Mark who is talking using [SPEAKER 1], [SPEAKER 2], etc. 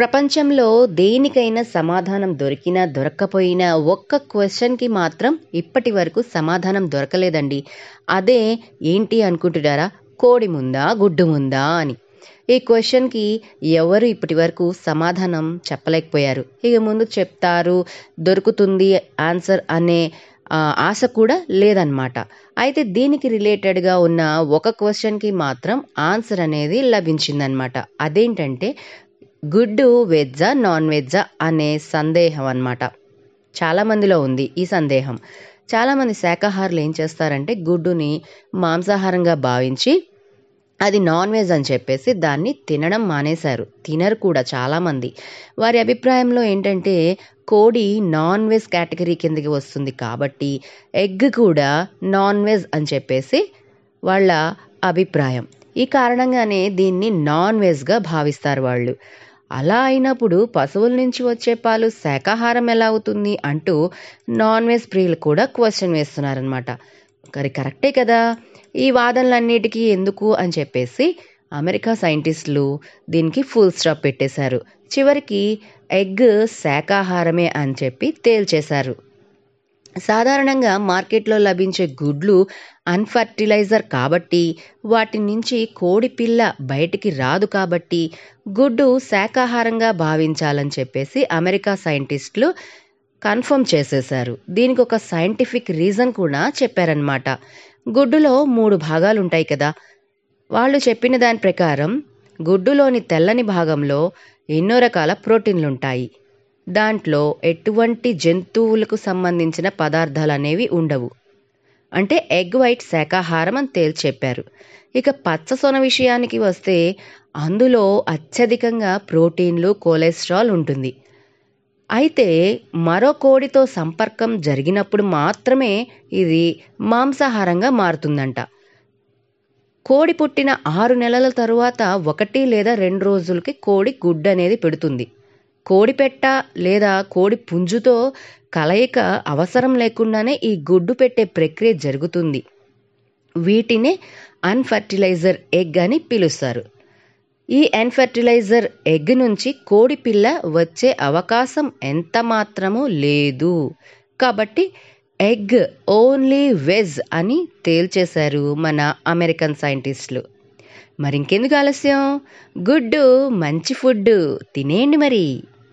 [SPEAKER 1] ప్రపంచంలో దేనికైనా సమాధానం దొరికినా దొరక్కపోయినా ఒక్క క్వశ్చన్కి మాత్రం ఇప్పటి వరకు సమాధానం దొరకలేదండి. అదే ఏంటి అనుకుంటున్నారా? కోడి ముందా గుడ్డు ముందా అని. ఈ క్వశ్చన్కి ఎవరు ఇప్పటి వరకు సమాధానం చెప్పలేకపోయారు? ఇక ముందు చెప్తారు దొరుకుతుంది ఆన్సర్ అనే ఆశ కూడా లేదనమాట అయితే దీనికి రిలేటెడ్గా ఉన్న ఒక క్వశ్చన్కి మాత్రం ఆన్సర్ అనేది లభించిందనమాట అదేంటంటే గుడ్డు వెజ్జా నాన్ వెజ్జా అనే సందేహం అన్నమాట. చాలామందిలో ఉంది ఈ సందేహం. చాలామంది శాకాహారులు ఏం చేస్తారంటే గుడ్డుని మాంసాహారంగా భావించి అది నాన్ వెజ్ అని చెప్పేసి దాన్ని తినడం మానేశారు. తినరు కూడా చాలామంది వారి అభిప్రాయంలో ఏంటంటే కోడి నాన్ వెజ్ కేటగిరీ కిందకి వస్తుంది కాబట్టి ఎగ్ కూడా నాన్ వెజ్ అని చెప్పేసి వాళ్ళ అభిప్రాయం. ఈ కారణంగానే దీన్ని నాన్ వెజ్గా భావిస్తారు వాళ్ళు. అలా అయినప్పుడు పశువుల నుంచి వచ్చే పాలు శాకాహారం ఎలా అవుతుంది అంటూ నాన్ వెజ్ ప్రియులు కూడా క్వశ్చన్ వేస్తున్నారనమాట మరి కరెక్టే కదా? ఈ వాదనలన్నిటికీ ఎందుకు అని చెప్పేసి అమెరికా సైంటిస్టులు దీనికి ఫుల్ స్టాప్ పెట్టేశారు. చివరికి ఎగ్ శాకాహారమే అని చెప్పి తేల్చేశారు. సాధారణంగా మార్కెట్లో లభించే గుడ్లు అన్ఫర్టిలైజర్ కాబట్టి వాటి నుంచి కోడి పిల్ల బయటికి రాదు కాబట్టి గుడ్డు శాకాహారంగా భావించాలని చెప్పేసి అమెరికా సైంటిస్టులు కన్ఫర్మ్ చేసేశారు. దీనికి ఒక సైంటిఫిక్ రీజన్ కూడా చెప్పారనమాట గుడ్డులో మూడు భాగాలు ఉంటాయి కదా. వాళ్ళు చెప్పిన దాని ప్రకారం గుడ్డులోని తెల్లని భాగంలో ఎన్నో రకాల ప్రోటీన్లు ఉంటాయి దాంట్లో ఎటువంటి జంతువులకు సంబంధించిన పదార్థాలు అనేవి ఉండవు. అంటే ఎగ్ వైట్ శాకాహారం అని తేల్చి చెప్పారు. ఇక పచ్చ సొన విషయానికి వస్తే అందులో అత్యధికంగా ప్రోటీన్లు కొలెస్ట్రాల్ ఉంటుంది. అయితే మరో కోడితో సంపర్కం జరిగినప్పుడు మాత్రమే ఇది మాంసాహారంగా మారుతుందంట. కోడి పుట్టిన ఆరు నెలల తరువాత ఒకటి లేదా రెండు రోజులకి కోడి గుడ్డు అనేది పెడుతుంది. కోడిపెట్ట లేదా కోడి పుంజుతో కలయిక అవసరం లేకుండానే ఈ గుడ్డు పెట్టే ప్రక్రియ జరుగుతుంది. వీటినే అన్ఫర్టిలైజర్ ఎగ్ అని పిలుస్తారు. ఈ అన్ఫర్టిలైజర్ ఎగ్ నుంచి కోడి పిల్ల వచ్చే అవకాశం ఎంత మాత్రమూ లేదు. కాబట్టి ఎగ్ ఓన్లీ వెజ్ అని తేల్చేశారు మన అమెరికన్ సైంటిస్టులు. మరి ఇంకెందుకు ఆలస్యం? గుడ్డు మంచి ఫుడ్ తినేయండి మరి.